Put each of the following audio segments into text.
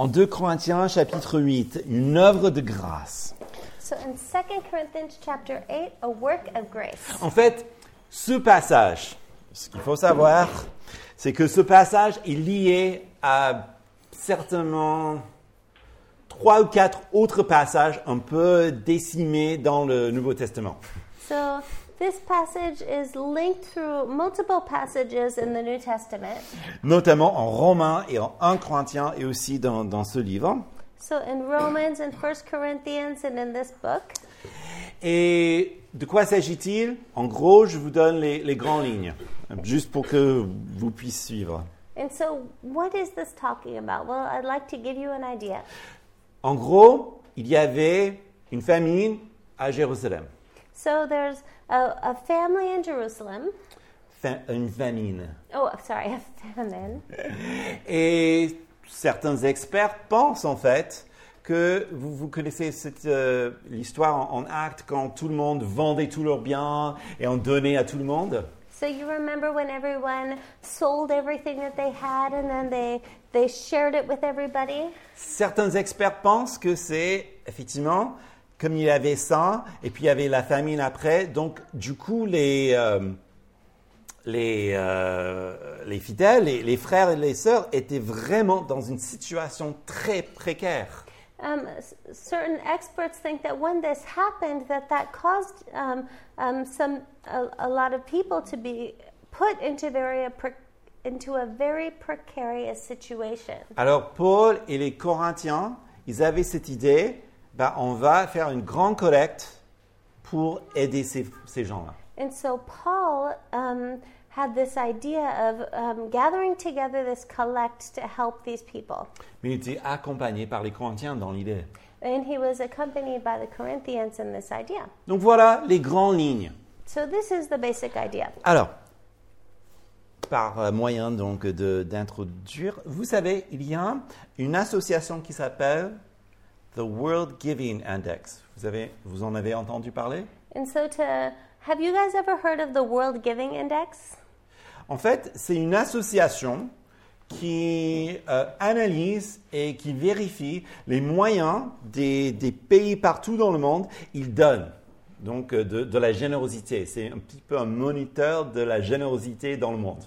En 2 Corinthiens chapitre 8, une œuvre de grâce. So in 2 Corinthians chapter 8, a work of grace. En fait, ce passage, ce qu'il faut savoir, c'est que ce passage est lié à certainement trois ou quatre autres passages un peu décimés dans le Nouveau Testament. So this passage is linked through multiple passages in the New Testament. notamment en Romains et en 1 Corinthiens et aussi dans, dans ce livre. So in Romans and 1 Corinthians and in this book. Et de quoi s'agit-il? En gros, je vous donne les, les grandes lignes, juste pour que vous puissiez suivre. And so what is this talking about? Well, I'd like to give you an idea. En gros, il y avait une famine à Jérusalem. So there's a, a family in Jerusalem. Fa- une famine. Oh, sorry, a famine. Et certains experts pensent en fait que vous, vous connaissez cette, euh, l'histoire en, en acte quand tout le monde vendait tous leurs biens et en donnait à tout le monde? So you remember when everyone sold everything that they had and then they they shared it with everybody? Certains experts pensent que c'est effectivement comme il y avait ça et puis il y avait la famine après. Donc du coup les euh, les, euh, les fidèles, les, les frères et les sœurs étaient vraiment dans une situation très précaire. Um, certain experts think that when this happened, that that caused um, um, some a, a lot of people to be put into very into a very precarious situation. Alors Paul et les Corinthiens, ils avaient cette idée, bah, on va faire une grande collecte pour aider ces, ces gens-là. And so Paul um, had this idea of um, gathering together this collect to help these people. Mais il était accompagné par les Corinthiens dans l'idée. And he was accompanied by the Corinthians in this idea. Donc voilà les grandes lignes. So this is the basic idea. Alors, par euh, moyen donc d'introduire, vous savez, il y a une association qui s'appelle the World Giving Index. Vous, avez, vous en avez entendu parler? And so to have you guys ever heard of the World Giving Index? En fait, c'est une association qui euh, analyse et qui vérifie les moyens des, des pays partout dans le monde. Ils donnent donc euh, de, de la générosité. C'est un petit peu un moniteur de la générosité dans le monde.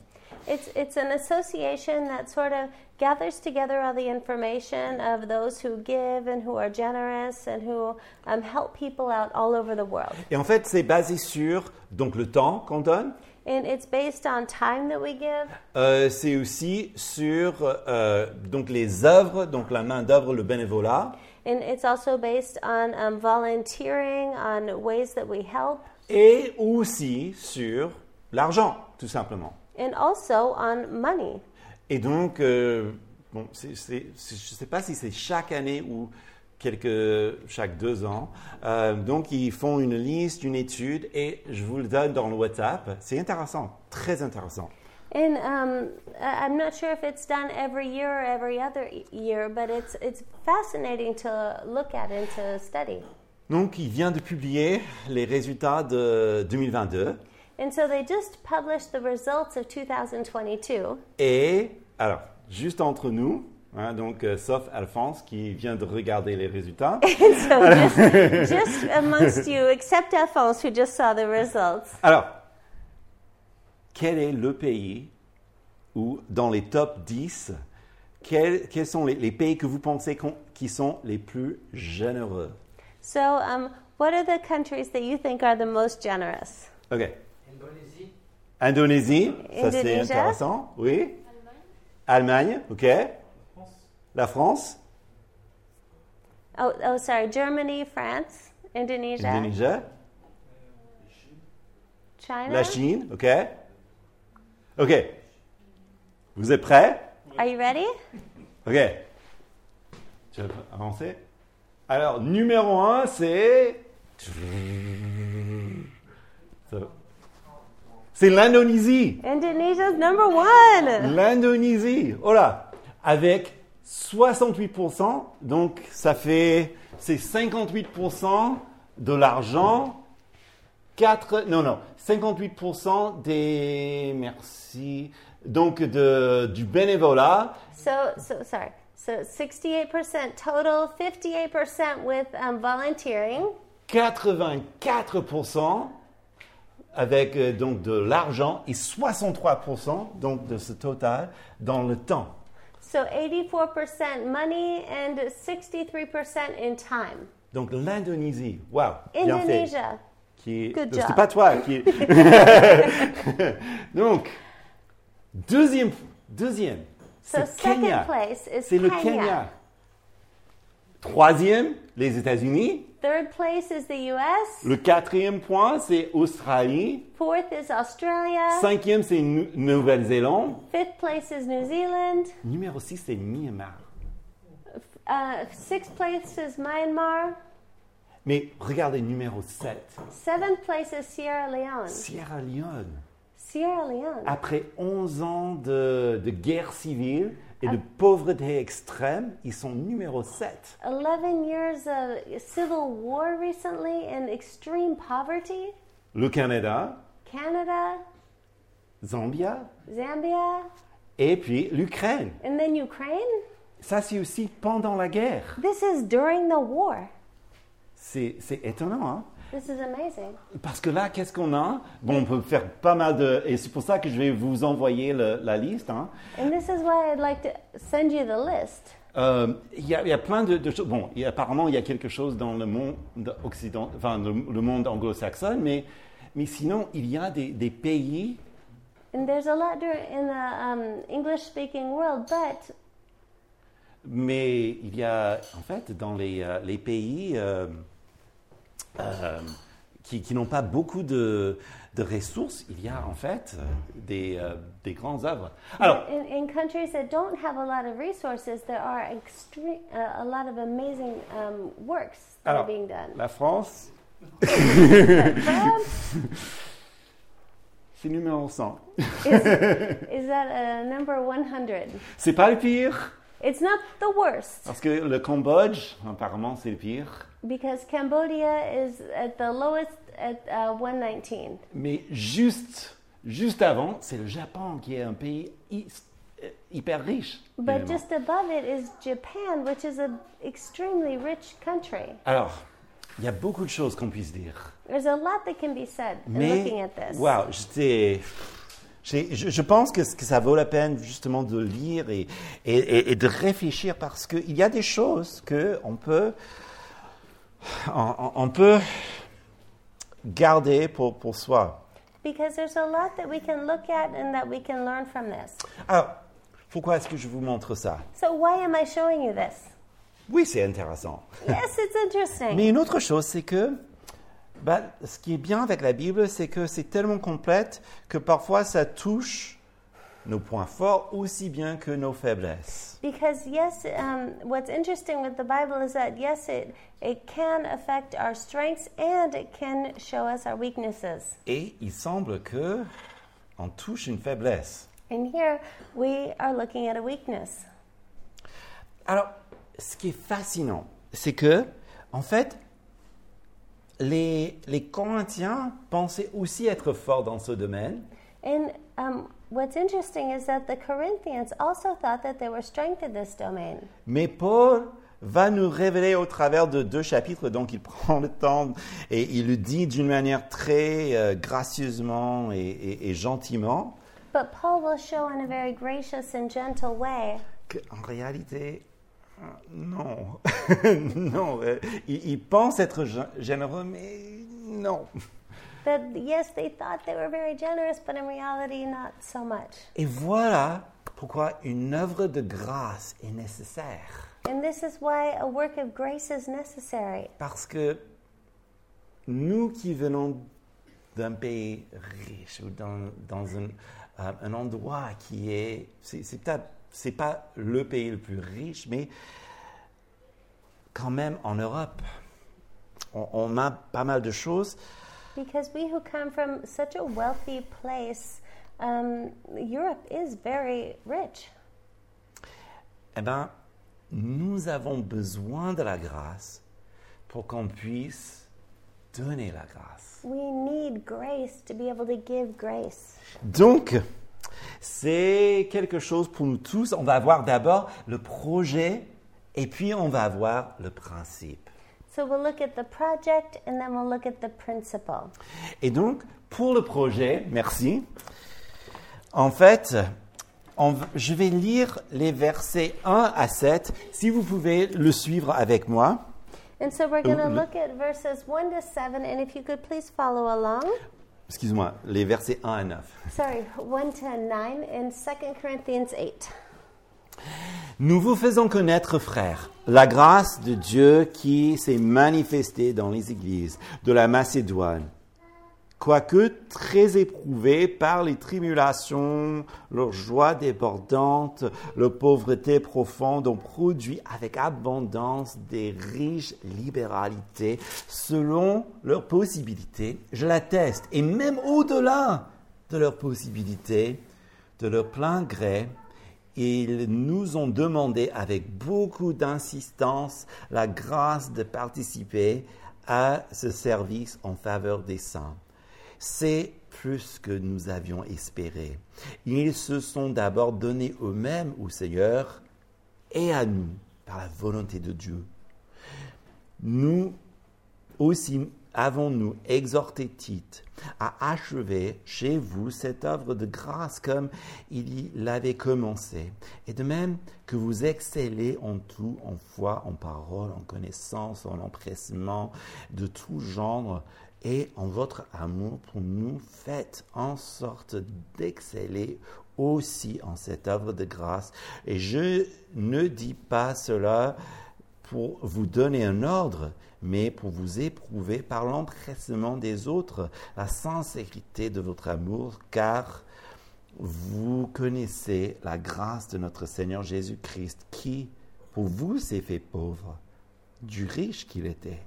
It's it's an association that sort of gathers together all the information of those who give and who are generous and who um, help people out all over the world. Et en fait, c'est basé sur donc le temps qu'on donne. And it's based on time that we give. Euh, c'est aussi sur euh, donc les œuvres, donc la main d'œuvre, le bénévolat, And it's also based on um, volunteering, on ways that we help, et aussi sur l'argent, tout simplement. and also on money. Et donc, euh, bon, c'est- c'est- c'est- je ne sais pas si c'est chaque année ou quelques, chaque deux ans. Euh, donc, ils font une liste, une étude, et je vous le donne dans le WhatsApp. C'est intéressant, très intéressant. And um, I'm not sure if it's done every year or every other year, but it's it's fascinating to look at and to study. Donc, il vient de publier les résultats de 2022. And so they just published the results of 2022. Et, alors, juste entre nous, hein, donc, euh, sauf Alphonse qui vient de regarder les résultats. So just, just amongst you, except Alphonse, who just saw the results. Alors, quel est le pays où, dans les top 10, quels, quels sont les, les pays que vous pensez qu'on- qui sont les plus généreux? So, um, what are the countries that you think are the most generous? Ok. Indonésie, Indonésie, ça c'est intéressant. Oui. Allemagne, ok. La France, Oh, oh, sorry, Germany, France, Indonesia, Indonésie, China. la Chine, ok. Ok. Vous êtes prêts? Are you ready? Ok. Tu veux avancer Alors, numéro un, c'est. C'est l'Indonésie. Indonesia's number one. L'Indonésie. Oh là Avec 68%, donc ça fait. C'est 58% de l'argent. 4. Non, non. 58% des. Merci. Donc, de, du bénévolat. So, so sorry. So 68% total, 58% with um, volunteering, 84% avec euh, donc de l'argent et 63% donc de ce total dans le temps. so 84% money and 63% in time. Donc l'Indonésie, waouh, bien fait. Indonesia, Qui est, Good c'est job. pas toi qui donc deuxième, deuxième, so c'est second Kenya. place is C'est le Kenya. Kenya. Troisième, les États-Unis. Third place is the US. Le quatrième point, c'est Australie. Fourth is Australia. Cinquième, c'est Nou- Nouvelle-Zélande. Fifth place is New Zealand. Numéro 6, c'est Myanmar. Uh, sixth place is Myanmar. Mais regardez, numéro 7, Seventh place is Sierra Leone. Sierra Leone. Sierra Leone. Après 11 ans de, de guerre civile et de pauvreté extrême, ils sont numéro 7. 11 years of civil war recently and extreme poverty. Le Canada, Canada, Zambia Zambia, et puis l'Ukraine. and then Ukraine. Ça, c'est aussi pendant la guerre. This is during the war. C'est c'est étonnant, hein? This is amazing. Parce que là, qu'est-ce qu'on a? Bon, on peut faire pas mal de... Et c'est pour ça que je vais vous envoyer le- la liste. hein. And this is why I'd like to send you the list. Euh, Il y, a- il y a plein de, choses. Bon, y a- apparemment, il y a quelque chose dans le monde occident, enfin, le, le monde anglo-saxon, mais, mais sinon, il y a des, des pays, And there's a lot in the um, English speaking world, but mais il y a, en fait, dans les, euh, les pays euh, euh, qui, qui n'ont pas beaucoup de, de ressources, il y a, en fait, euh, des, euh, des grandes œuvres. Alors, in, in countries that don't have a lot of resources, there are extreme, uh, a lot of amazing um, works that Alors, are being done. la France, c'est numéro 100. is, is at uh, number 100. C'est pas le pire, It's not the worst parce que le Cambodge, apparemment, c'est le pire. Because Cambodia is at the lowest at uh, 119. Mais juste, juste avant, c'est le Japon qui est un pays euh, hyper riche. But just above it is Japan, which is an extremely rich country. Alors, il y a beaucoup de choses qu'on puisse dire. There's a lot that can be said in Mais, looking at this. wow, j'étais- je, je pense que, que ça vaut la peine justement de lire et, et- et- et de réfléchir parce qu'il y a des choses qu'on peut, on, peut garder pour, pour soi. Because there's a lot that we can look at and that we can learn from this. Alors, pourquoi est-ce que je vous montre ça? So, why am I showing you this? Oui, c'est intéressant. Yes, it's interesting. Mais une autre chose, c'est que bah, ce qui est bien avec la Bible, c'est que c'est tellement complète que parfois ça touche nos points forts aussi bien que nos faiblesses. Because, yes, um, what's interesting with the Bible is that, yes, it, it can affect our strengths and it can show us our weaknesses. Et il semble que on touche une faiblesse. And here we are looking at a weakness. Alors, ce qui est fascinant, c'est que, en fait, les, les Corinthiens pensaient aussi être forts dans ce domaine, And um, what's interesting is that the Corinthians also thought that they were strength in this domain. Mais Paul va nous révéler au travers de deux chapitres, donc il prend le temps et il le dit d'une manière très euh, gracieusement et, et- et gentiment, But Paul will show in a very gracious and gentle way qu'en réalité, euh, non, non, euh, il, il pense être gé- généreux, mais non. That, yes, they thought they were very generous, but in reality, not so much. Et voilà pourquoi une œuvre de grâce est nécessaire. And this is why a work of grace is necessary. Parce que nous qui venons d'un pays riche ou dans, dans un, euh, un endroit qui est, c'est peut-être, c'est pas le pays le plus riche, mais quand même en Europe, on, on a pas mal de choses. Because we who come from such a wealthy place, um, Europe is very rich. Eh bien, nous avons besoin de la grâce pour qu'on puisse donner la grâce. We need grace to be able to give grace. Donc, c'est quelque chose pour nous tous. On va voir d'abord le projet et puis on va voir le principe. So we'll look at the project and then we'll look at the principle. Et donc, pour le projet, merci. En fait, on je vais lire les versets 1 à 7, si vous pouvez le suivre avec moi. And so we're going to le- look at verses 1 to 7, and if you could please follow along. Excuse-moi, les versets 1 à 9. Sorry, 1 to 9 in 2 Corinthians 8. Nous vous faisons connaître, frères, la grâce de Dieu qui s'est manifestée dans les églises de la Macédoine. Quoique très éprouvés par les tribulations, leur joie débordante, leur pauvreté profonde ont produit avec abondance des riches libéralités selon leurs possibilités. Je l'atteste, et même au-delà de leurs possibilités, de leur plein gré, ils nous ont demandé avec beaucoup d'insistance la grâce de participer à ce service en faveur des saints. C'est plus que nous avions espéré. Ils se sont d'abord donnés eux-mêmes au Seigneur et à nous par la volonté de Dieu. Nous aussi avons-nous exhorté Tite à achever chez vous cette œuvre de grâce comme il l'avait commencé, et de même que vous excellez en tout, en foi, en parole, en connaissance, en empressement de tout genre, et en votre amour pour nous, faites en sorte d'exceller aussi en cette œuvre de grâce. Et je ne dis pas cela pour vous donner un ordre, mais pour vous éprouver par l'empressement des autres la sincérité de votre amour, car vous connaissez la grâce de notre Seigneur Jésus-Christ qui, pour vous, s'est fait pauvre, du riche qu'il était,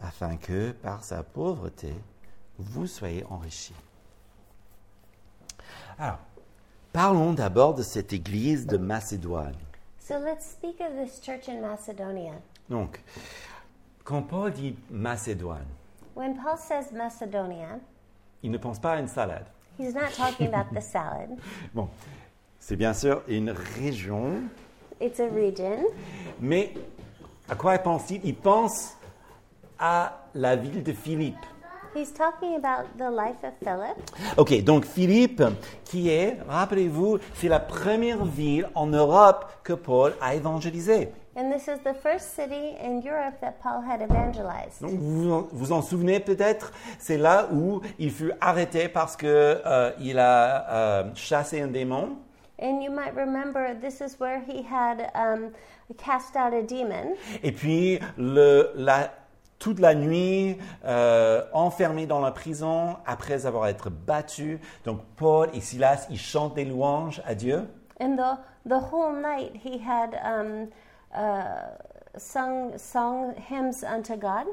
afin que, par sa pauvreté, vous soyez enrichis. Alors, parlons d'abord de cette église de Macédoine. So let's speak of this church in Macedonia. Donc, quand Paul dit Macédoine, When Paul says Macedonia, il ne pense pas à une salade. he's not talking about the salad. Bon, c'est bien sûr une région, It's a region. mais à quoi pense-t-il Il pense à la ville de Philippe. He's talking about the life of Philip. Ok, donc Philippe, qui est, rappelez-vous, c'est la première ville en Europe que Paul a évangélisée. And this is the first city in Europe that Paul had evangelized. Donc vous vous en- vous en souvenez peut-être, c'est là où il fut arrêté parce que euh, il a euh, chassé un démon. And you might remember this is where he had um, cast out a demon. Et puis, le, la, toute la nuit, euh, enfermé dans la prison, après avoir été battu. Donc, Paul et Silas, ils chantent des louanges à Dieu. And the, the whole night he had um, uh, sung, sung hymns unto God.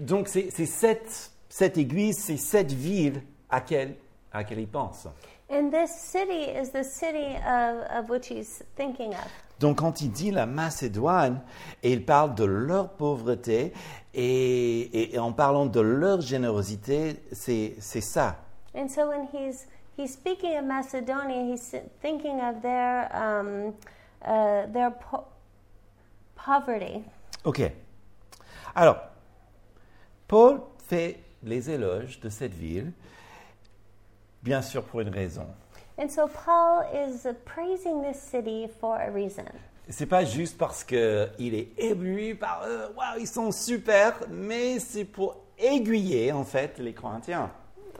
Donc, c'est cette, cette église, c'est cette ville à laquelle, à laquelle il pense. And this city is the city of, of which he's thinking of. Donc, quand il dit la Macédoine, et il parle de leur pauvreté, et, et- et en parlant de leur générosité, c'est c'est ça. And so when he's, he's speaking of Macedonia, he's thinking of their, um, uh, their po- poverty. Ok. Alors, Paul fait les éloges de cette ville, bien sûr pour une raison. And so Paul is praising this city for a reason. C'est pas juste parce que il est ébloui par eux, waouh, ils sont super, mais c'est pour aiguiller en fait les Corinthiens.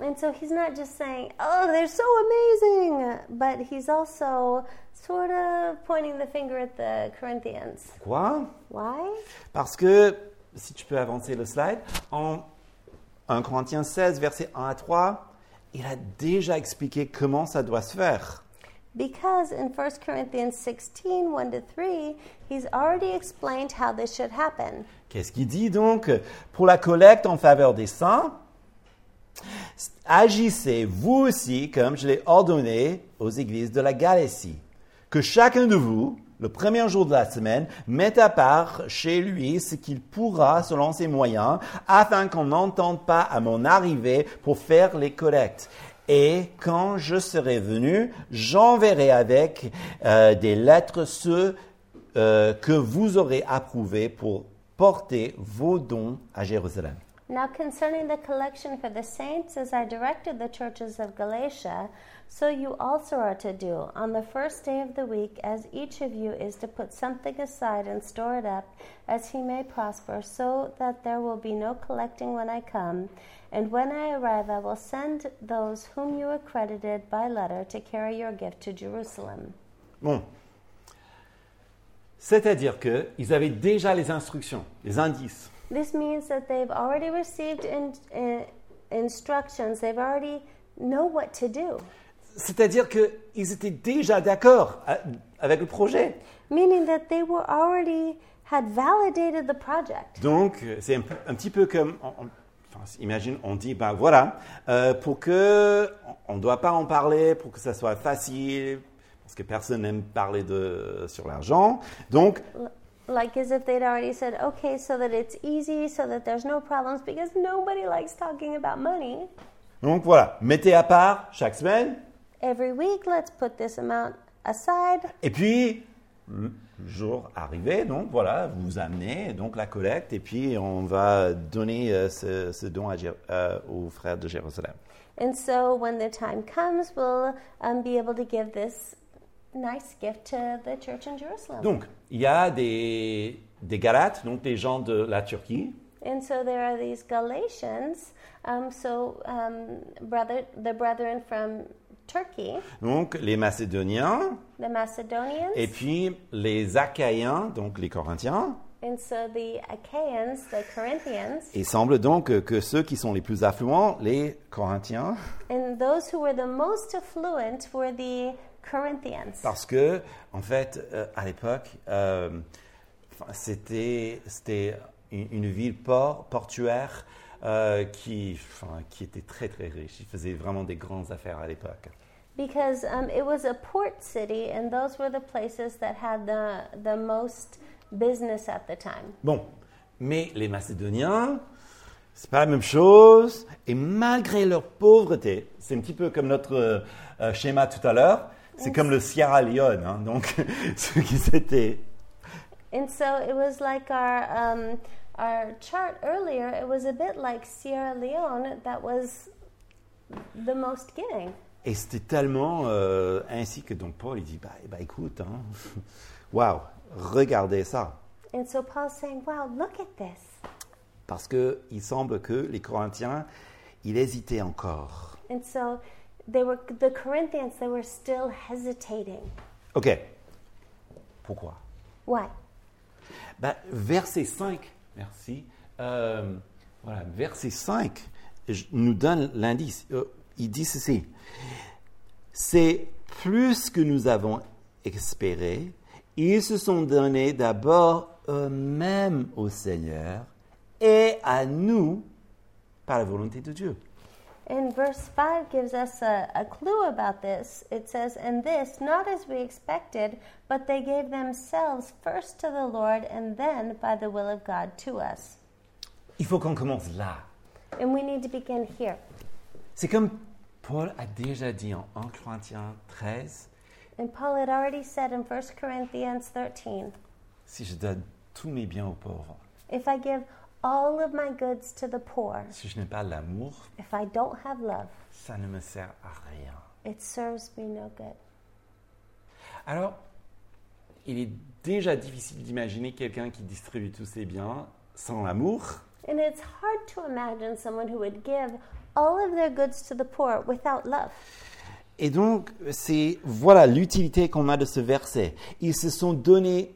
And so he's not just saying, oh, they're so amazing, but he's also sort of pointing the finger at the Corinthians. Quoi Why? Parce que, si tu peux avancer le slide, en 1 Corinthiens 16, versets 1 à 3, il a déjà expliqué comment ça doit se faire. Because in 1 Corinthians 16, 1 to 3, he's already explained how this should happen. Qu'est-ce qu'il dit donc? Pour la collecte en faveur des saints, agissez vous aussi comme je l'ai ordonné aux églises de la Galatie. Que chacun de vous, le premier jour de la semaine, mette à part chez lui ce qu'il pourra selon ses moyens, afin qu'on n'entende pas à mon arrivée pour faire les collectes. Et quand je serai venu, j'enverrai avec euh, des lettres ceux euh, que vous aurez approuvés pour porter vos dons à Jérusalem. Now, concerning the collection for the saints, as I directed the churches of Galatia, so you also are to do on the first day of the week, as each of you is to put something aside and store it up, as he may prosper, so that there will be no collecting when I come. And when I arrive, I will send those whom you accredited by letter to carry your gift to Jerusalem. Bon. C'est-à-dire qu'ils avaient déjà les instructions, les indices. This means that they've already received in, in, instructions, they've already know what to do. C'est-à-dire qu'ils étaient déjà d'accord à- avec le projet. Meaning that they were already had validated the project. Donc, euh, c'est un, un petit peu comme, on- on- enfin, imagine, on dit, ben voilà, euh, pour que, on ne doit pas en parler, pour que ça soit facile, parce que personne n'aime parler de, sur l'argent. Donc, Like as if they'd already said, okay, so that it's easy, so that there's no problems, because nobody likes talking about money. donc voilà, mettez à part chaque semaine, Every week, let's put this amount aside. et puis, le jour arrivé, donc voilà, vous amenez donc la collecte, et puis on va donner euh, ce, ce don à euh, aux frères de Jérusalem. And so when the time comes, we'll um, be able to give this nice gift to the church in Jerusalem. Donc, il y a des, des Galates, donc des gens de la Turquie, And so there are these Galatians, um, so um, brother, the brethren from Turkey, donc les Macédoniens, the Macedonians, et puis les Achaïens, donc les Corinthiens. and so the Achaeans, the Corinthians, Il semble donc que, que ceux qui sont les plus affluents, les Corinthiens, and those who were the most affluent were the Corinthians. parce que, en fait, euh, à l'époque, euh, c'était c'était une, une ville port, portuaire euh, qui, qui était très très riche. Ils faisaient vraiment des grandes affaires à l'époque. Because um, it was a port city, and those were the places that had the, the most business at the time. Bon, mais les Macédoniens, c'est pas la même chose. Et malgré leur pauvreté, c'est un petit peu comme notre euh, schéma tout à l'heure. C'est comme le Sierra Leone, hein, donc ceux qui étaient. And so it was like our, um, our chart earlier, it was a bit like Sierra Leone that was the most giving. Et c'était tellement euh, ainsi que donc Paul il dit bah, bah écoute, hein, waouh, regardez ça, And so Paul's saying, wow, look at this. parce que il semble que les Corinthiens, ils hésitaient encore. And so they were, the Corinthians, they were still hesitating. Ok, pourquoi? Why? Bah, verset 5, merci. Euh, voilà, verset 5 je- nous donne l'indice. Euh, il dit ceci. C'est plus que nous avons espéré. Ils se sont donnés d'abord eux-mêmes au Seigneur et à nous par la volonté de Dieu. And verse 5 gives us a, a clue about this. It says, And this, not as we expected, but they gave themselves first to the Lord and then, by the will of God, to us. Il faut qu'on commence là. And we need to begin here. C'est comme Paul a déjà dit en 1 Corinthiens 13, And Paul had already said in 1 Corinthians 13, si je donne tous mes biens aux pauvres, If I give all of my goods to the poor, si je n'ai pas l'amour, if I don't have love, ça ne me sert à rien. it serves me no good. Alors, il est déjà difficile d'imaginer quelqu'un qui distribue tous ses biens sans l'amour. And it's hard to imagine someone who would give all of their goods to the poor without love. Et donc, c'est voilà l'utilité qu'on a de ce verset. Ils se sont donnés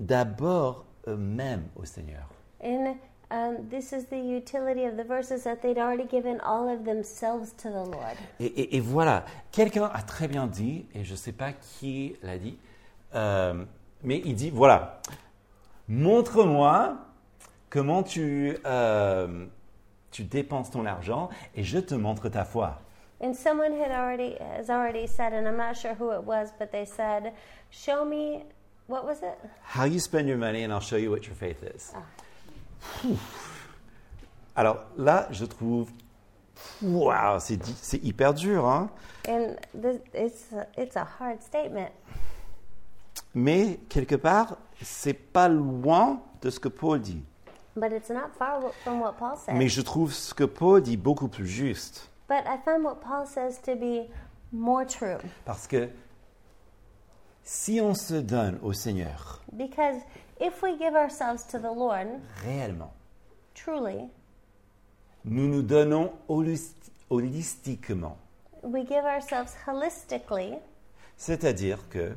d'abord eux-mêmes au Seigneur. And um, this is the utility of the verses that they'd already given all of themselves to the Lord. Et, et- et voilà, quelqu'un a très bien dit, et je ne sais pas qui l'a dit, euh, mais il dit, voilà, montre-moi comment tu, euh, tu dépenses ton argent et je te montre ta foi. And someone had already has already said, and I'm not sure who it was, but they said, "Show me what was it? How you spend your money and I'll show you what your faith is. Ouf. Alors là, je trouve Waouh, c'est hyper dur, hein And this, it's, a, it's a hard statement. Mais quelque part, c'est pas loin de ce que Paul dit. But it's not far w- from what Paul said. Mais je trouve ce que Paul dit beaucoup plus juste. But I find what Paul says to be more true. Parce que si on se donne au Seigneur Because if we give ourselves to the Lord, réellement, truly, nous nous donnons holis- holistiquement. we give ourselves holistically, C'est-à-dire que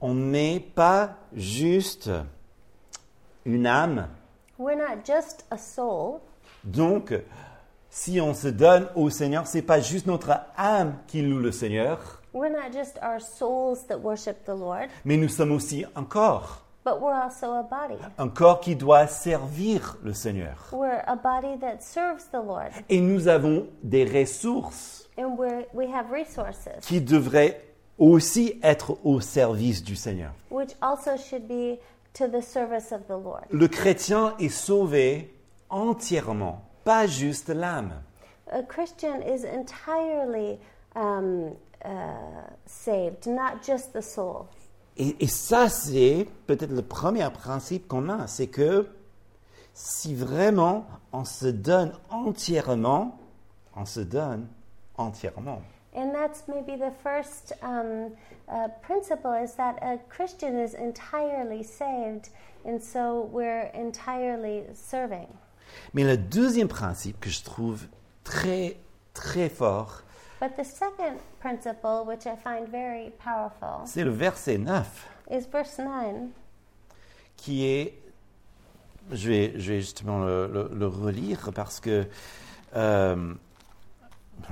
on n'est pas juste une âme. we're not just a soul. Donc, si on se donne au Seigneur, c'est pas juste notre âme qui loue le Seigneur, We're not just our souls that worship the Lord, mais nous sommes aussi un corps, but we're also a body. un corps qui doit servir le Seigneur. We're a body that serves the Lord, Et nous avons des ressources and we're, we have resources, qui devraient aussi être au service du Seigneur. which also should be to the service of the Lord. Le chrétien est sauvé entièrement, pas juste l'âme. A Christian is entirely um, uh, saved, not just the soul. Et, et ça, c'est peut-être le premier principe qu'on a, c'est que si vraiment on se donne entièrement, on se donne entièrement. And that's maybe the first um, uh, principle is that a Christian is entirely saved, and so we're entirely serving. Mais le deuxième principe que je trouve très, très fort, But the second principle, which I find very powerful, c'est le verset 9, is verse 9. qui est... Je vais, je vais justement le, le- le relire parce que euh,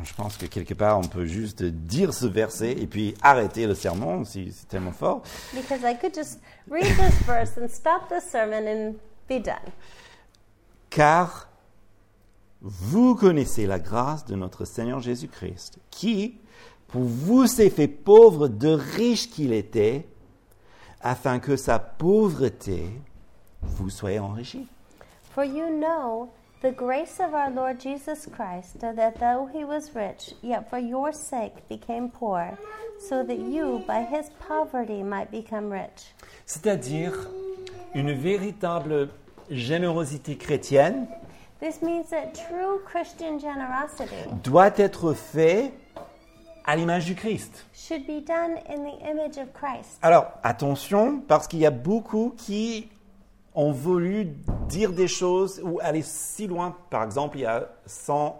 je pense que quelque part on peut juste dire ce verset et puis arrêter le sermon si c'est tellement fort. Because I could just read this verse and stop the sermon and be done. Car vous connaissez la grâce de notre Seigneur Jésus-Christ, qui, pour vous, s'est fait pauvre de riche qu'il était, afin que sa pauvreté vous soyez enrichi. For you know the grace of our Lord Jesus Christ, that though he was rich, yet for your sake became poor, so that you by his poverty might become rich. C'est-à-dire une véritable générosité chrétienne This means that true Christian generosity doit être faite à l'image du Christ. should be done in the image of Christ. Alors, attention, parce qu'il y a beaucoup qui ont voulu dire des choses ou aller si loin. Par exemple, il y a Saint,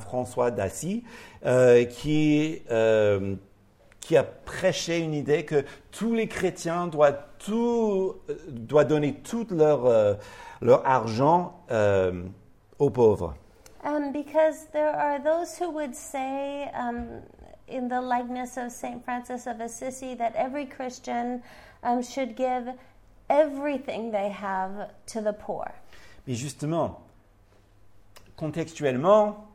François d'Assise euh, qui, euh, qui a prêché une idée que tous les chrétiens doivent, tout, euh, doivent donner tout leur, euh, leur argent euh, aux pauvres. Um, because there are those who would say, um, in the likeness of St. Francis of Assisi, that every Christian um, should give everything they have to the poor. Mais justement, contextuellement,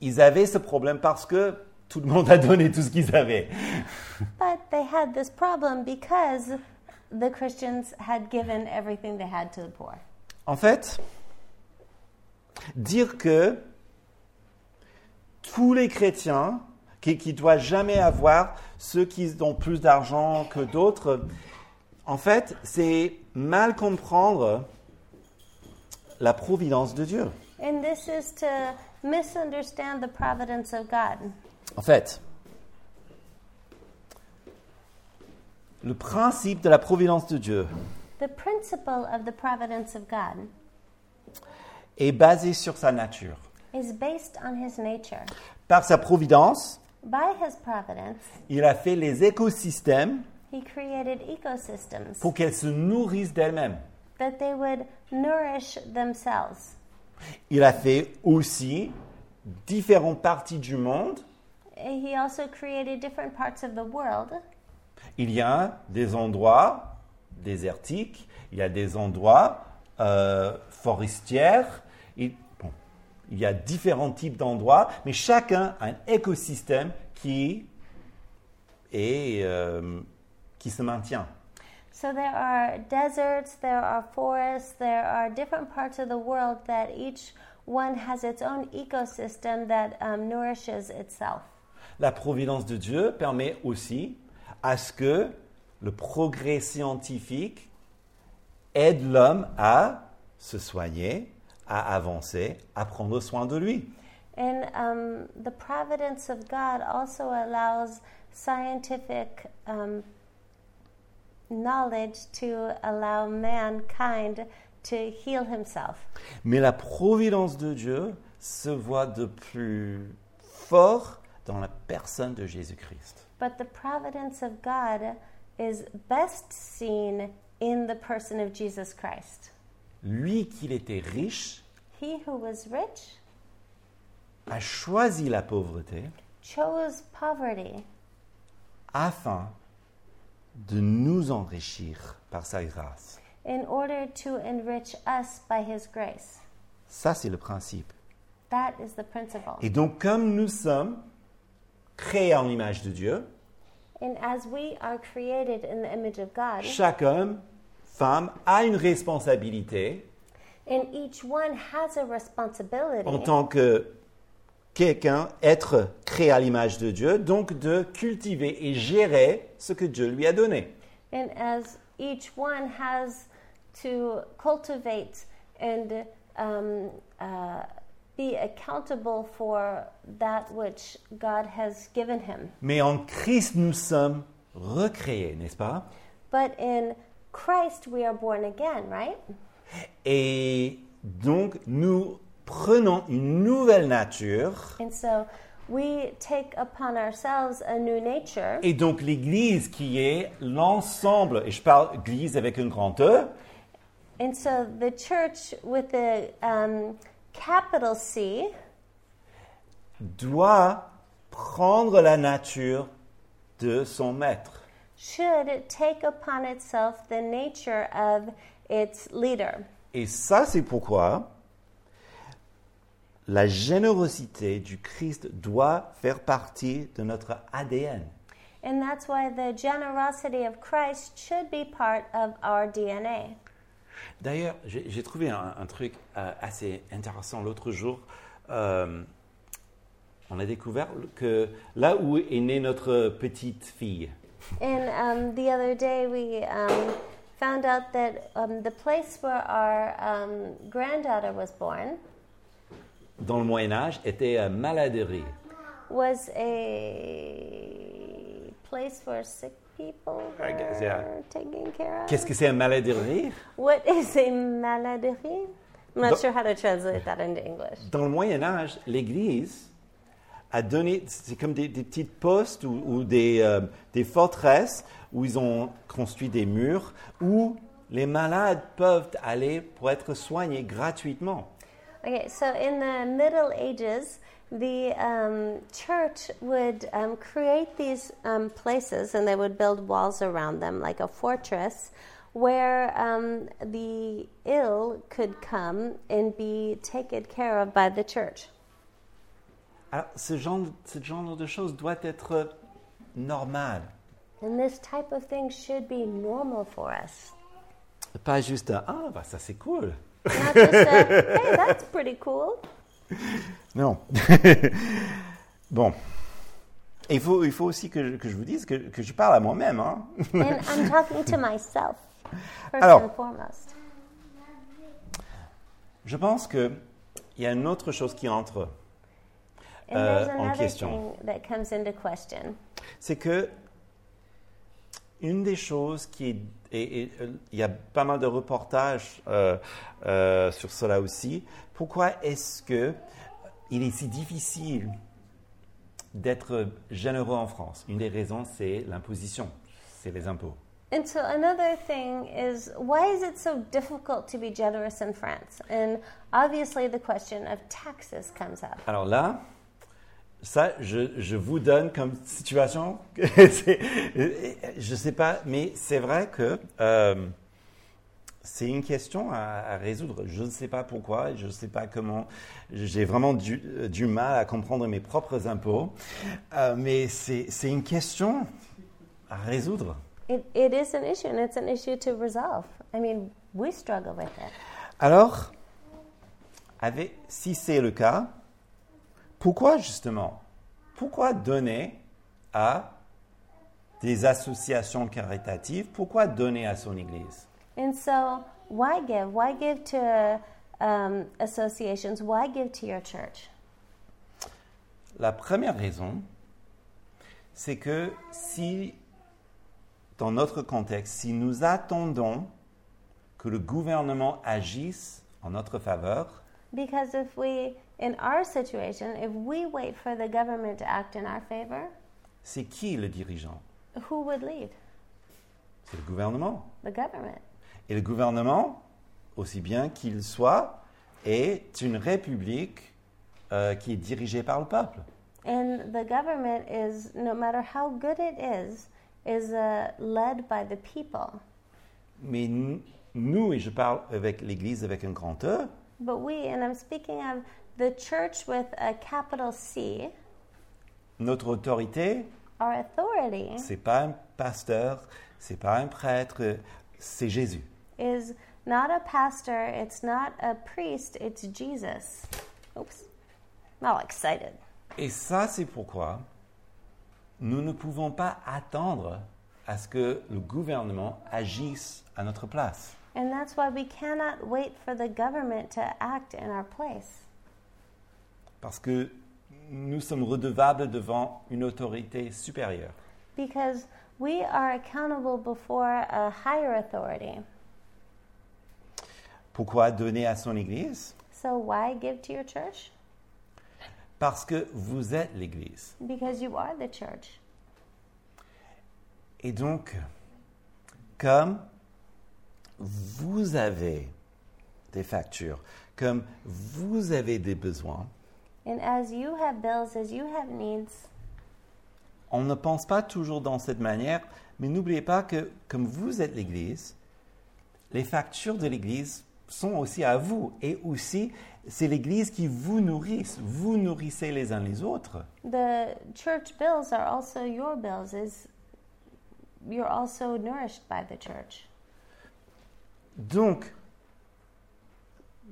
ils avaient ce problème parce que tout le monde a donné tout ce qu'ils avaient. But they had this problem because the Christians had given everything they had to the poor. En fait, dire que tous les chrétiens qui ne doivent jamais avoir ceux qui ont plus d'argent que d'autres, en fait, c'est mal comprendre la providence de Dieu. And this is to misunderstand the providence of God. En fait, le principe de la providence de Dieu The principle of the providence of God est basé sur sa nature. is based on his nature. Par sa providence, By his providence, il a fait les écosystèmes he created ecosystems pour qu'elles se nourrissent d'elles-mêmes. that they would nourish themselves. Il a fait aussi différentes parties du monde. He also created different parts of the world. Il y a des endroits désertiques, il y a des endroits euh, forestiers. Il, bon, il y a différents types d'endroits, mais chacun a un écosystème qui, est, euh, qui se maintient. So there are deserts, there are forests, there are different parts of the world that each one has its own ecosystem that um, nourishes itself. La providence de Dieu permet aussi à ce que le progrès scientifique aide l'homme à se soigner, à avancer, à prendre soin de lui. And um, the providence of God also allows scientific um, knowledge to allow mankind to heal himself. Mais la providence de Dieu se voit de plus fort dans la personne de Jésus-Christ. But the providence of God is best seen in the person of Jesus Christ. Lui qu'il était riche He who was rich a choisi la pauvreté chose poverty afin de nous enrichir par sa grâce. in order to enrich us by his grace. Ça, c'est le principe. That is the principle. Et donc, comme nous sommes créés en l'image de Dieu, And as we are created in the image of God, chaque homme, femme a une responsabilité and each one has a responsibility en tant que quelqu'un, être créé à l'image de Dieu, donc de cultiver et gérer ce que Dieu lui a donné. and as each one has to cultivate and um, uh, be accountable for that which God has given him. Mais en Christ, nous sommes recréés, n'est-ce pas? But in Christ, we are born again, right? Et donc, nous prenons une nouvelle nature. And so we take upon ourselves a new nature. Et donc, l'Église qui est l'ensemble, et je parle Église avec un grand E, And so the church with the um, capital C doit prendre la nature de son maître. should take upon itself the nature of its leader. Et ça, c'est pourquoi la générosité du Christ doit faire partie de notre ADN. And that's why the generosity of Christ should be part of our DNA. D'ailleurs, j'ai trouvé un, un truc euh, assez intéressant l'autre jour. Euh, on a découvert que là où est née notre petite fille, And um, the other day we um, found out that um, the place where our um, granddaughter was born dans le Moyen Âge, était à Maladerie. was a place where sick people I guess, were yeah. taken care of. Qu'est-ce que c'est un Maladerie What is a maladerie? I'm not Dans- sure how to translate that into English. Dans le Moyen Âge, l'Église a donné, c'est comme des, des petites postes ou, ou des, euh, des forteresses où ils ont construit des murs où les malades peuvent aller pour être soignés gratuitement. Okay, so in the Middle Ages, the um, church would um, create these um, places and they would build walls around them like a fortress where um, the ill could come and be taken care of by the church. Alors, ce genre, ce genre de choses doit être normal. And this type of thing should be normal for us. Pas juste un, ah, bah, ça c'est cool. Not just a, hey, that's pretty cool. Non. bon. Il faut, il faut aussi que je, que je vous dise que, que je parle à moi-même. hein. And I'm talking to myself, first Alors. and foremost. Je pense qu'il y a une autre chose qui entre. And there's Euh, en another question. thing that comes into question. C'est que une des choses qui est. Et, et, il y a pas mal de reportages euh, euh, sur cela aussi. Pourquoi est-ce que il est si difficile d'être généreux en France? Une des raisons, c'est l'imposition, c'est les impôts. And so another thing is why is it so difficult to be generous in France? And obviously the question of taxes comes up. Alors là, ça, je, je vous donne comme situation. je ne sais pas, mais c'est vrai que euh, c'est une question à, à résoudre. Je ne sais pas pourquoi, je ne sais pas comment. J'ai vraiment du, du mal à comprendre mes propres impôts, Euh, mais c'est c'est une question à résoudre. It, it is an issue and it's an issue to resolve. I mean, we struggle with it. Alors, avec, si c'est le cas, pourquoi justement Pourquoi donner à des associations caritatives Pourquoi donner à son Église? And so, why give? Why give to um, associations? Why give to your church? La première raison, c'est que si, dans notre contexte, si nous attendons que le gouvernement agisse en notre faveur, Because if we, in our situation, if we wait for the government to act in our favor, c'est qui le dirigeant? who would lead? C'est le gouvernement. The government. Et le gouvernement, aussi bien qu'il soit, est une république euh, qui est dirigée par le peuple. And the government is, no matter how good it is, is uh, led by the people. Mais nous, et je parle avec l'Église avec un grand E, But we, and I'm speaking of the church with a capital C, notre autorité, our authority c'est pas un pasteur, c'est pas un prêtre, c'est Jésus. is not a pastor, it's not a priest, it's Jesus. Oops. I'm all excited. Et ça, c'est pourquoi nous ne pouvons pas attendre à ce que le gouvernement agisse à notre place. And that's why we cannot wait for the government to act in our place. Parce que nous sommes redevables devant une autorité supérieure. Because we are accountable before a higher authority. Pourquoi donner à son Église? So why give to your church? Parce que vous êtes l'Église. Because you are the church. Et donc, comme vous avez des factures, comme vous avez des besoins, And as you have bills, as you have needs, on ne pense pas toujours dans cette manière, mais n'oubliez pas que comme vous êtes l'Église, les factures de l'Église sont aussi à vous. Et aussi, c'est l'Église qui vous nourrit. Vous nourrissez les uns les autres. the church bills are also your bills. Is you're also nourished by the church. Donc,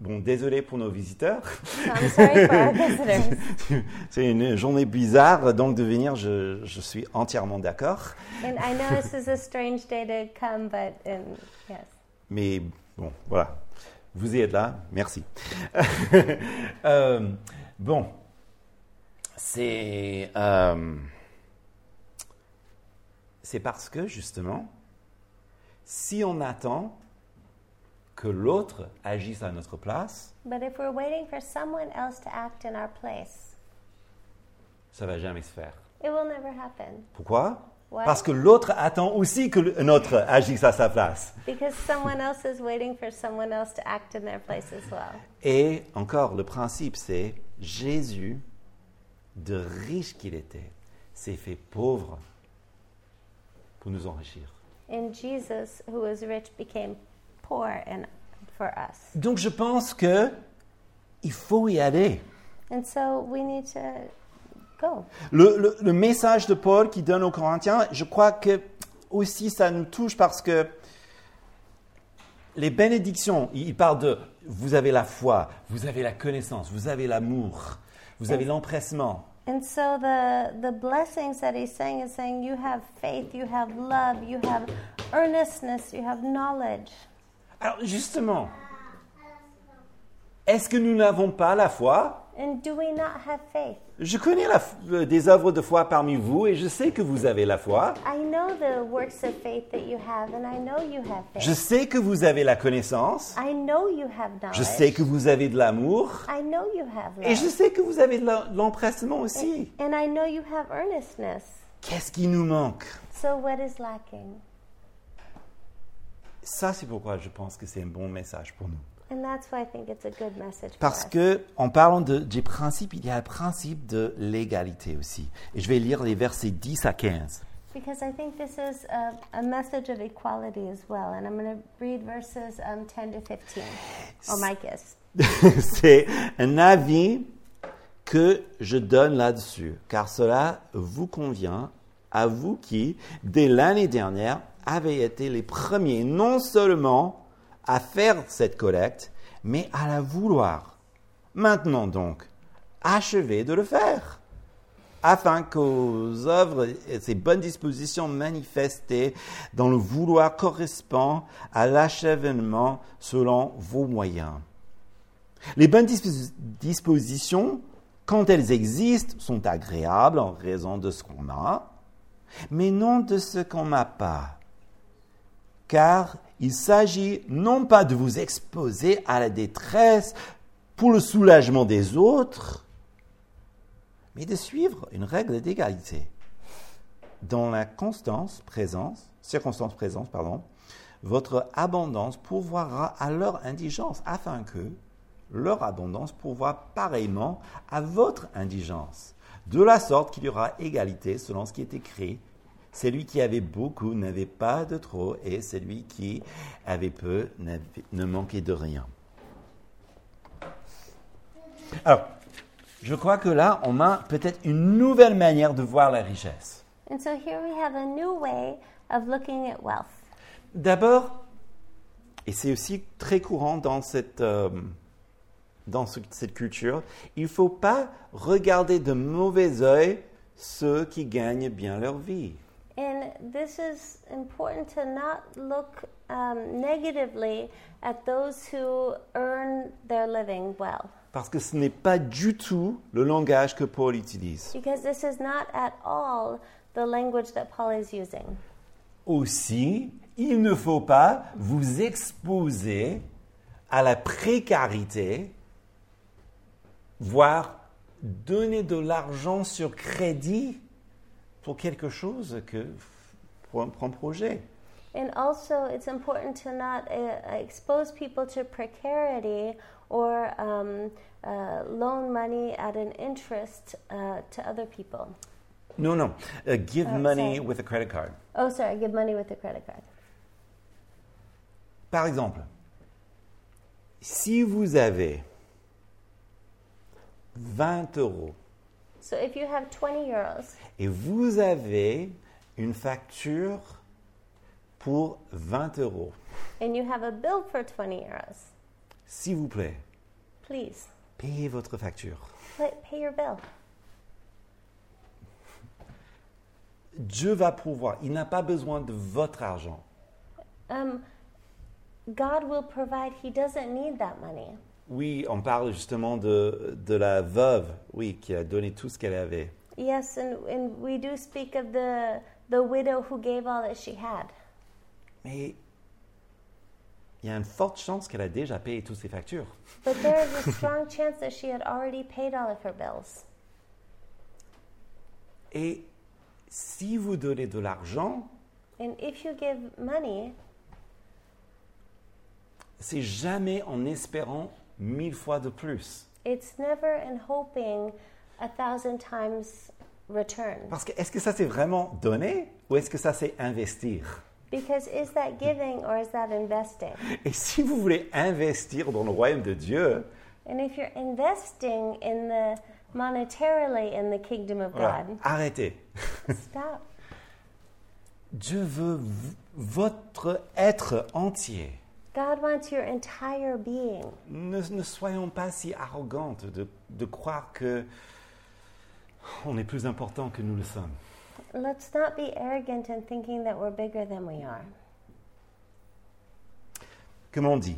bon, désolé pour nos visiteurs. So I'm sorry for our visitors. c'est une journée bizarre, donc de venir, je, je suis entièrement d'accord. And I know this is a strange day to come, but yes. Mais bon, voilà. Vous y êtes là, merci. Euh, bon, c'est euh, c'est parce que justement, si on attend que l'autre agisse à notre place, But if we're waiting for someone else to act in our place, ça va jamais se faire. it will never happen. Pourquoi? Why? Parce que l'autre attend aussi que l'autre agisse à sa place. Because someone else is waiting for someone else to act in their place as well. Et encore, le principe, c'est Jésus, de riche qu'il était, s'est fait pauvre pour nous enrichir. And Jesus, who was rich, became poor and for us. Donc je pense que il faut y aller. And so we need to go. Le, le- le message de Paul qui donne aux Corinthiens, je crois que aussi ça nous touche parce que les bénédictions, il il parle de vous avez la foi, vous avez la connaissance, vous avez l'amour, vous avez l'empressement. And so the the blessings that he's saying is saying you have faith, you have love, you have earnestness, you have knowledge. Alors justement, est-ce que nous n'avons pas la foi? And do we not have faith? Je connais la euh, des œuvres de foi parmi vous et je sais que vous avez la foi. Je sais que vous avez la connaissance. I know you have knowledge. Je sais que vous avez de l'amour. I know you have love. Et je sais que vous avez de l'empressement aussi. And I know you have earnestness. Qu'est-ce qui nous manque? So what is lacking? Ça, c'est pourquoi je pense que c'est un bon message pour nous. And that's why I think it's a good message for Parce us. que, en parlant de, des principes, il y a le principe de l'égalité aussi. Et je vais lire les versets 10 à 15. Because I think this is a, a message of equality as well. And I'm going to read verses um, 10 to 15. Oh, Mike is. c'est un avis que je donne là-dessus, car cela vous convient à vous qui, dès l'année dernière, avez été les premiers non seulement à faire cette collecte, mais à la vouloir. Maintenant donc, achevez de le faire, afin qu'aux œuvres et ces bonnes dispositions manifestées dans le vouloir correspondent à l'achèvement selon vos moyens. Les bonnes dispo- dispositions, quand elles existent, sont agréables en raison de ce qu'on a, mais non de ce qu'on n'a pas. Car il s'agit non pas de vous exposer à la détresse pour le soulagement des autres, mais de suivre une règle d'égalité. Dans la constance, présence, circonstance présence, pardon, votre abondance pourvoira à leur indigence, afin que leur abondance pourvoie pareillement à votre indigence. De la sorte qu'il y aura égalité selon ce qui est écrit. Celui qui avait beaucoup n'avait pas de trop, et celui qui avait peu ne manquait de rien. Alors, je crois que là, on a peut-être une nouvelle manière de voir la richesse. And so here we have a new way of looking at wealth. D'abord, et c'est aussi très courant dans cette, euh, dans ce- cette culture, il ne faut pas regarder de mauvais œil ceux qui gagnent bien leur vie. And this is important to not look um, negatively at those who earn their living well, Parce que ce n'est pas du tout le langage que Paul utilise. because this is not at all the language that Paul is using. Aussi, il ne faut pas vous exposer à la précarité, voire donner de l'argent sur crédit pour quelque chose que pour un, pour un projet. And also, it's important to not uh, expose people to precarity or um, uh, loan money at an interest uh, to other people. Non, non. Uh, give Oh, money sorry. with a credit card. Oh, sorry, give money with a credit card. Par exemple, si vous avez 20 euros So if you have 20 euros et vous avez une facture pour 20 euros, and you have a bill for 20 euros, s'il vous plaît, please payez votre facture. pay, pay your bill. Dieu va pouvoir. Il n'a pas besoin de votre argent. Um, God will provide. He doesn't need that money. Oui, on parle justement de, de la veuve, oui, qui a donné tout ce qu'elle avait. Yes, and, and we do speak of the, the widow who gave all that she had. Mais il y a une forte chance qu'elle a déjà payé toutes ses factures. But there is a strong chance that she had already paid all of her bills. Et si vous donnez de l'argent, And if you give money, c'est jamais en espérant mille fois de plus. it's never in hoping a thousand times return. Parce que est-ce que ça c'est vraiment donner ou est-ce que ça c'est investir? Because is that giving or is that investing? Et si vous voulez investir dans le royaume de Dieu, And if you're investing in the monetarily in the kingdom of voilà, God, arrêtez. stop. Dieu veut votre être entier. God wants your entire being. Ne, ne soyons pas si arrogantes de, de croire que on est plus important que nous le sommes. Let's not be arrogant in thinking that we're bigger than we are. Comme on dit,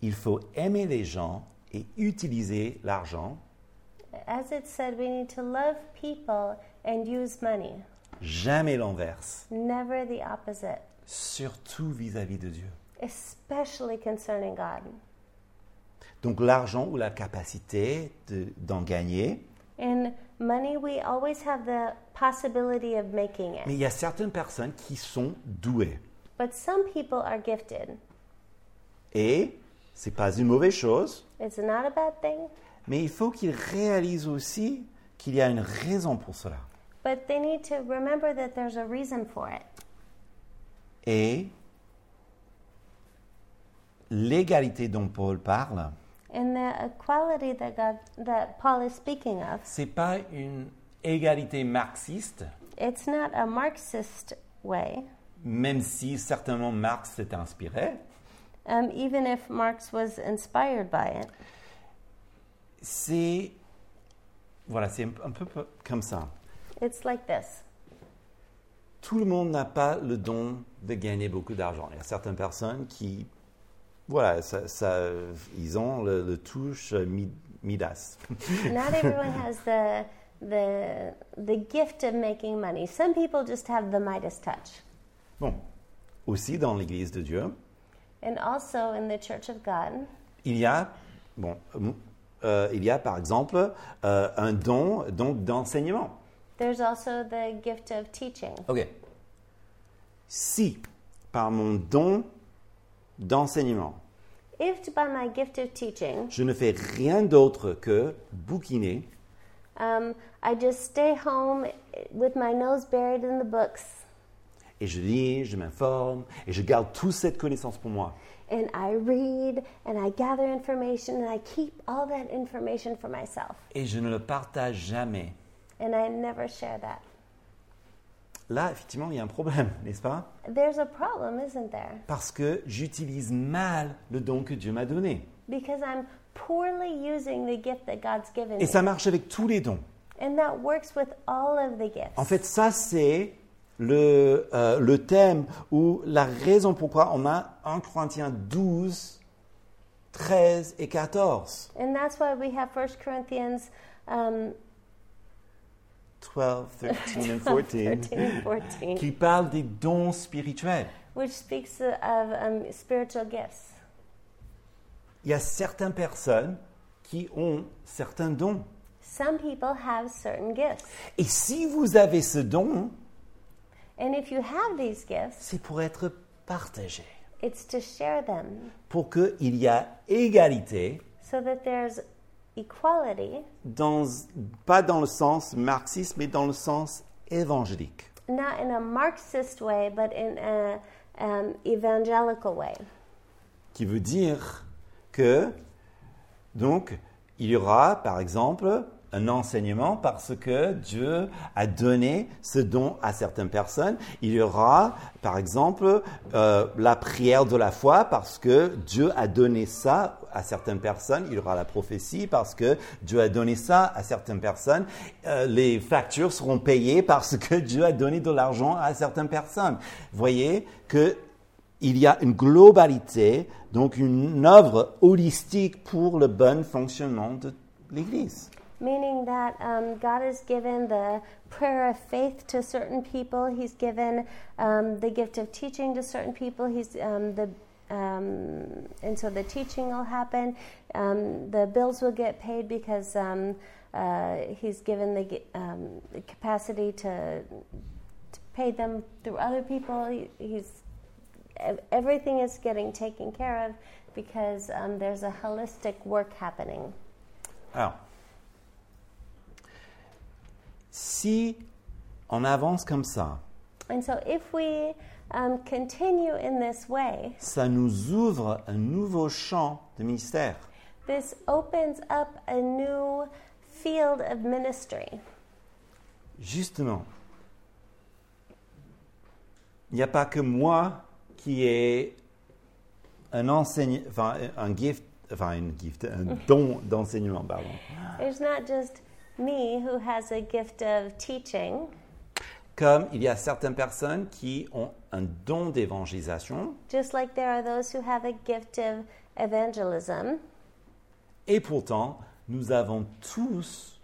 il faut aimer les gens et utiliser l'argent, As it said, we need to love people and use money, jamais l'inverse, never the opposite, surtout vis-à-vis de Dieu. especially concerning God. Donc l'argent ou la capacité de- d'en gagner, In money, we always have the possibility of making mais it. il y a certaines personnes qui sont douées. But some people are gifted. Et c'est pas une mauvaise chose, It's not a bad thing, mais il faut qu'ils réalisent aussi qu'il y a une raison pour cela. but they need to remember that there's a reason for it. Et l'égalité dont Paul parle, And the equality that God, that Paul is speaking of, c'est pas une égalité marxiste, it's not a Marxist way, même si certainement Marx s'est inspiré, um, even if Marx was inspired by it. C'est voilà, c'est un, peu peu comme ça. It's like this. Tout le monde n'a pas le don de gagner beaucoup d'argent. Il y a certaines personnes qui, voilà, ça, ça- ils ont le, le touche euh, mi- Midas. Not everyone has the the the gift of making money. Some people just have the Midas touch. Bon, aussi dans l'Église de Dieu, And also in the Church of God, il y a, bon, euh, il y a par exemple euh, un don donc d'enseignement. There's also the gift of teaching. Ok. Si par mon don d'enseignement, If by my gift of teaching, je ne fais rien d'autre que bouquiner, um, I just stay home with my nose buried in the books et je lis, je m'informe, et je garde toute cette connaissance pour moi, and I read and I gather information and I keep all that information for myself et je ne le partage jamais, and I never share that. là, effectivement, il y a un problème, n'est-ce pas? There's a problem, isn't there? Parce que j'utilise mal le don que Dieu m'a donné. Because I'm poorly using the gift that God's given Et me. ça marche avec tous les dons. And that works with all of the gifts. En fait, ça, c'est le, euh, le thème ou la raison pourquoi on a 1 Corinthiens 12, 13 et 14. And that's why we have 1 Corinthians um, 12, 13 and 14. 13 and 14, qui parle des dons spirituels. which speaks of um, spiritual gifts. Il y a certaines personnes qui ont certains dons. Some people have certain gifts. Et si vous avez ce don, And if you have these gifts, c'est pour être partagé. it's to share them Pour qu'il y ait égalité, so that there's equality, dans, pas dans le sens marxiste, mais dans le sens évangélique. not in a Marxist way, but in a um, evangelical way. Qui veut dire que, donc, il y aura, par exemple, un enseignement parce que Dieu a donné ce don à certaines personnes. Il y aura, par exemple, euh, la prière de la foi parce que Dieu a donné ça à certaines personnes. Il y aura la prophétie parce que Dieu a donné ça à certaines personnes. Euh, les factures seront payées parce que Dieu a donné de l'argent à certaines personnes. Voyez que il y a une globalité, donc une œuvre holistique pour le bon fonctionnement de l'Église. Meaning that um, God has given the prayer of faith to certain people. He's given um, the gift of teaching to certain people. He's um, the um, and so the teaching will happen. Um, the bills will get paid because um, uh, He's given the, the capacity to, to pay them through other people. He, he's everything is getting taken care of because there's a holistic work happening. Alors, si on avance comme ça, And so, if we um, continue in this way, ça nous ouvre un nouveau champ de ministère. this opens up a new field of ministry. Justement, il n'y a pas que moi qui ai un enseigne, enfin un gift, enfin une gift, un don d'enseignement, pardon. There's not just me who has a gift of teaching, Comme il y a certaines personnes qui ont un don d'évangélisation, just like there are those who have a gift of evangelism. et pourtant, nous avons tous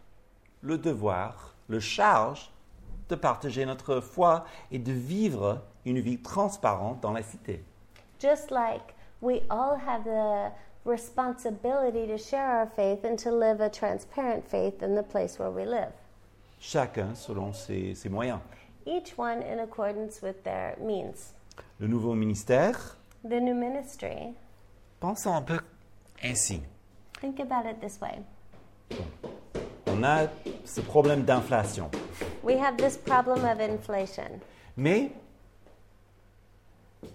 le devoir, le charge de partager notre foi et de vivre une vie transparente dans la cité. Just like we all have the responsibility to share our faith and to live a transparent faith in the place where we live. Chacun selon ses, ses moyens. Each one in accordance with their means. Le nouveau ministère, The new ministry, pensons un peu ainsi. think about it this way. On a ce problème d'inflation. We have this problem of inflation, Mais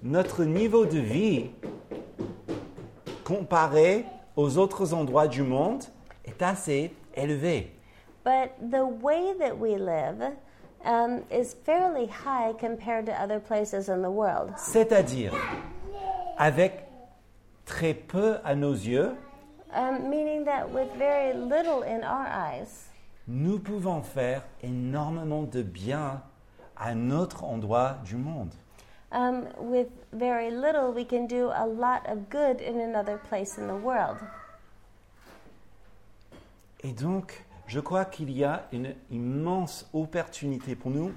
notre niveau de vie, comparé aux autres endroits du monde, est assez élevé. but the way that we live um, is fairly high compared to other places in the world. C'est-à-dire, avec très peu à nos yeux, um, meaning that with very little in our eyes, nous pouvons faire énormément de bien à notre endroit du monde. Um, with very little, we can do a lot of good in another place in the world. Et donc, je crois qu'il y a une immense opportunité pour nous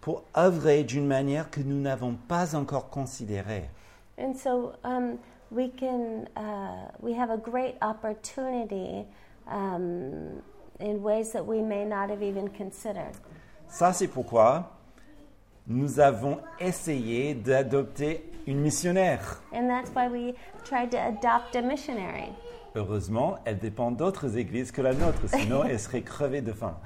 pour œuvrer d'une manière que nous n'avons pas encore considérée. And so um, we can, uh, we have a great opportunity um, in ways that we may not have even considered. Ça, c'est pourquoi nous avons essayé d'adopter une missionnaire. And that's why we tried to adopt a missionary. Heureusement, elle dépend d'autres églises que la nôtre, sinon elle serait crevée de faim.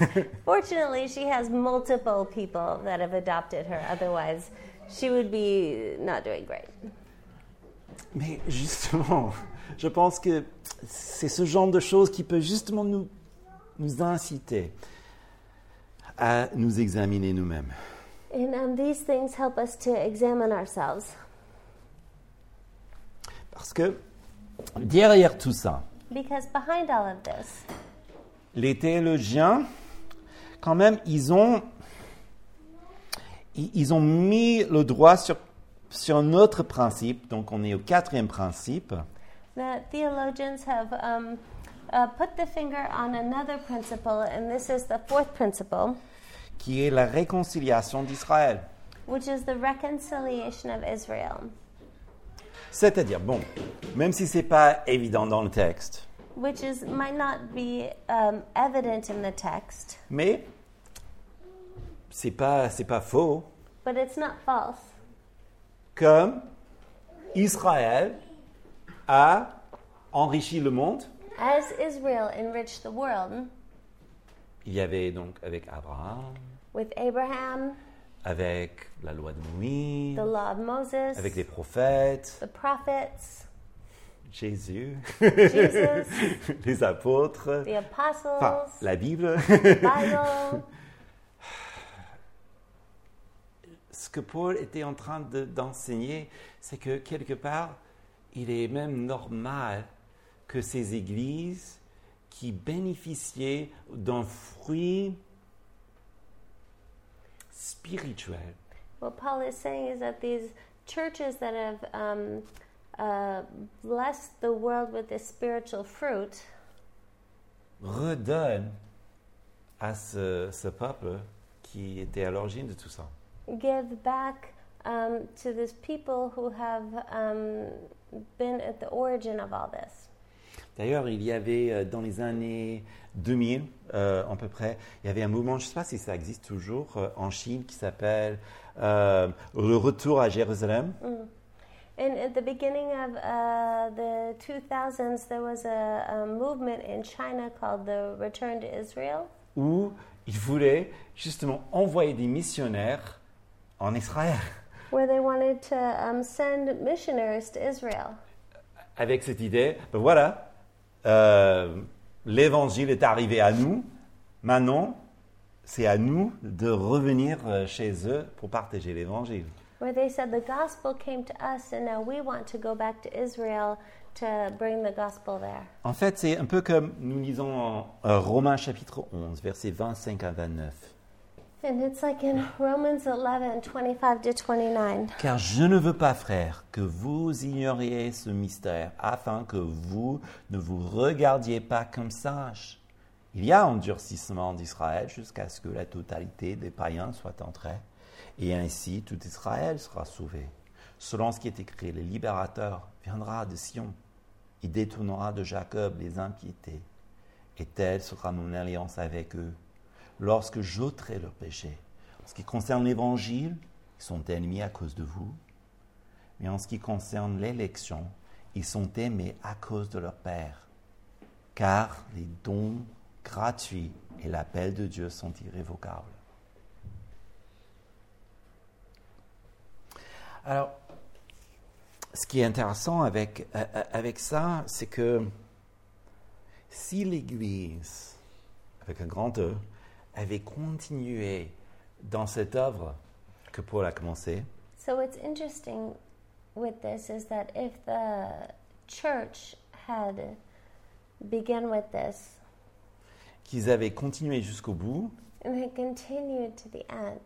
Fortunately, she has multiple people that have adopted her. Otherwise, she would be not doing great. Mais justement, je pense que c'est ce genre de choses qui peut justement nous, nous inciter à nous examiner nous-mêmes. And um, these things help us to examine ourselves. Parce que derrière tout ça, Because behind all of this, les théologiens, quand même, ils ont, ils ils ont mis le droit sur, sur un autre principe. Donc, on est au quatrième principe. the theologians have um, uh, put the finger on another principle, and this is the fourth principle, qui est la réconciliation d'Israël. which is the reconciliation of Israel. C'est-à-dire, bon, même si ce n'est pas évident dans le texte, Which is might not be um, evident in the text, mais c'est pas c'est pas faux but it's not false. que Israël a enrichi le monde. As Israel enriched the world Il y avait donc avec Abraham, with Abraham, avec la loi de Moïse, the law of Moses, avec les prophètes, the prophets, Jésus, Jesus, les apôtres, the enfin apostles, la Bible. Bible. Ce que Paul était en train de- d'enseigner, c'est que quelque part, il est même normal que ces églises qui bénéficiaient d'un fruit spirituel, What Paul is saying is that these churches that have um, uh, blessed the world with this spiritual fruit redonnent à ce, ce peuple qui était à l'origine de tout ça. give back um, to these people who have um, been at the origin of all this. D'ailleurs, il y avait euh, dans les années 2000, euh, à peu près, il y avait un mouvement, je ne sais pas si ça existe toujours, euh, en Chine qui s'appelle euh, Le Retour à Jérusalem. And at the beginning of uh, the 2000s, there was a, a movement in China called the Return to Israel, où ils voulaient justement envoyer des missionnaires en Israël. where they wanted to um, send missionaries to Israel. Avec cette idée, ben voilà, euh, l'évangile est arrivé à nous, maintenant c'est à nous de revenir euh, chez eux pour partager l'évangile. Where they said the gospel came to us, and now we want to go back to Israel to bring the gospel there. En fait, c'est un peu comme nous lisons en euh, Romains chapitre 11, versets 25 à 29. And it's like in Romans 11 25 to 29. Car je ne veux pas, frères, que vous ignoriez ce mystère, afin que vous ne vous regardiez pas comme sages. Il y a endurcissement d'Israël jusqu'à ce que la totalité des païens soit entrée, et ainsi tout Israël sera sauvé. Selon ce qui est écrit, le libérateur viendra de Sion, il détournera de Jacob les impiétés, et telle sera mon alliance avec eux, lorsque j'ôterai leurs péchés. En ce qui concerne l'Évangile, ils sont ennemis à cause de vous, mais en ce qui concerne l'élection, ils sont aimés à cause de leur Père, car les dons gratuits et l'appel de Dieu sont irrévocables. Alors, ce qui est intéressant avec, euh, euh, avec ça, c'est que si l'Église, avec un grand E, avait continué dans cette œuvre que Paul a commencée, So it's interesting with this is that if the church had begun with this qu'ils avaient continué jusqu'au bout, and had continued to the end,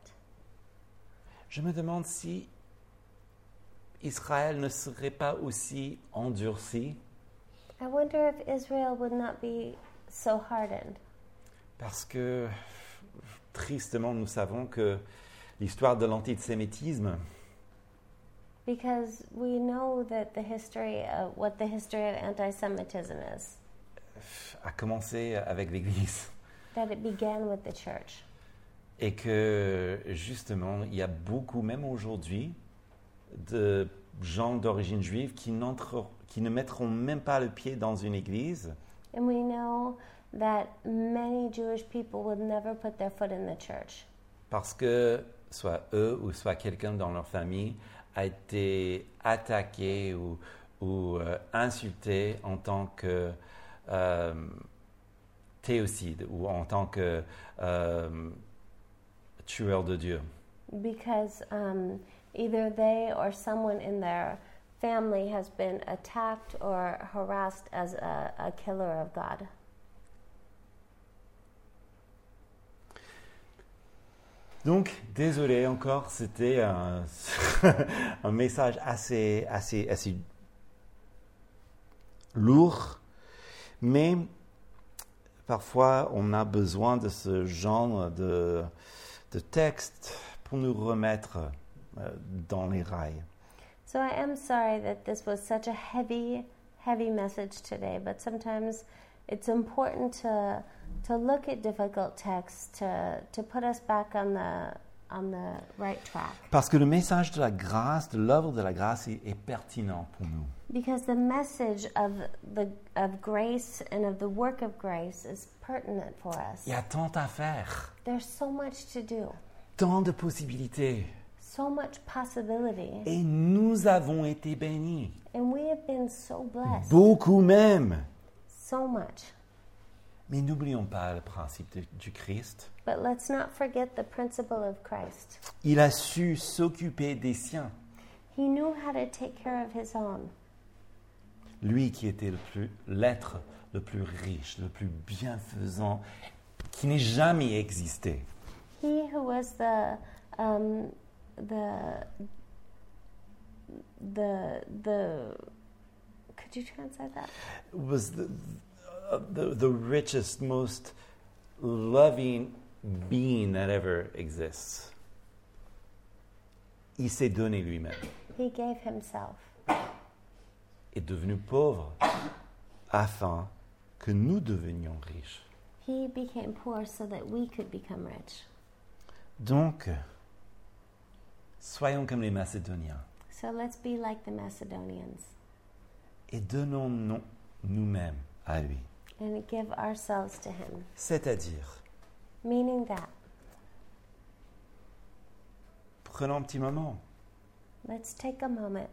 je me demande si Israël ne serait pas aussi endurci. I wonder if Israel would not be so hardened. Parce que tristement nous savons que l'histoire de l'antisémitisme Because we know that the history of what the history of anti Semitism is, a commencé avec l'Église. That it began with the church. et que justement il y a beaucoup, même aujourd'hui, de gens d'origine juive qui, qui ne mettront même pas le pied dans une église. And we know that many Jewish people would never put their foot in the church parce que soit eux ou soit quelqu'un dans leur famille a été attaqué ou, ou, euh, insulté en tant que euh, théocide ou en tant que euh, tueur de Dieu. because um, either they or someone in their family has been attacked or harassed as a, a killer of God. Donc, désolé encore, c'était un, un message assez, assez, assez lourd, mais parfois on a besoin de ce genre de, de texte pour nous remettre euh, dans les rails. So I am sorry that this was such a heavy, heavy message today, but sometimes it's important to to look at difficult texts to to put us back on the on the right track. Parce que le message de la grâce, de l'œuvre de la grâce est, est pertinent pour nous. Because the message of the of grace and of the work of grace is pertinent for us. Il y a tant à faire, There's so much to do, tant de possibilités, so much possibility, et nous avons été bénis, and we have been so blessed, beaucoup même. so much. Mais n'oublions pas le principe de- du Christ. But let's not forget the principle of Christ. Il a su s'occuper des siens. He knew how to take care of his own. Lui qui était le plus l'être le plus riche, le plus bienfaisant, qui n'ait jamais existé. He who was the um, the the the could you translate that? Was the, uh, the, the richest, most loving being that ever exists. Il s'est donné lui-même. He gave himself. Est devenu pauvre afin que nous devenions riches. He became poor so that we could become rich. Donc, soyons comme les Macédoniens So let's be like the Macedonians et donnons-nous nous-mêmes à lui. And give ourselves to him. C'est-à-dire, Meaning that prenons un petit moment let's take a moment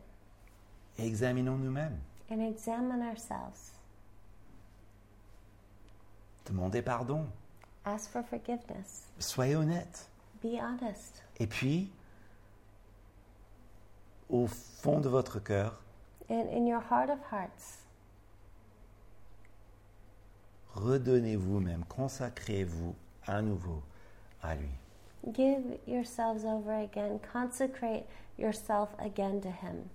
et examinons nous-mêmes. and examine ourselves. Demandez pardon. Ask for forgiveness. Soyez honnête. Be honest. Et puis, au fond de votre cœur, And in your heart of hearts, redonnez-vous même, consacrez-vous à nouveau à lui. give yourselves over again. Consecrate yourself again to him.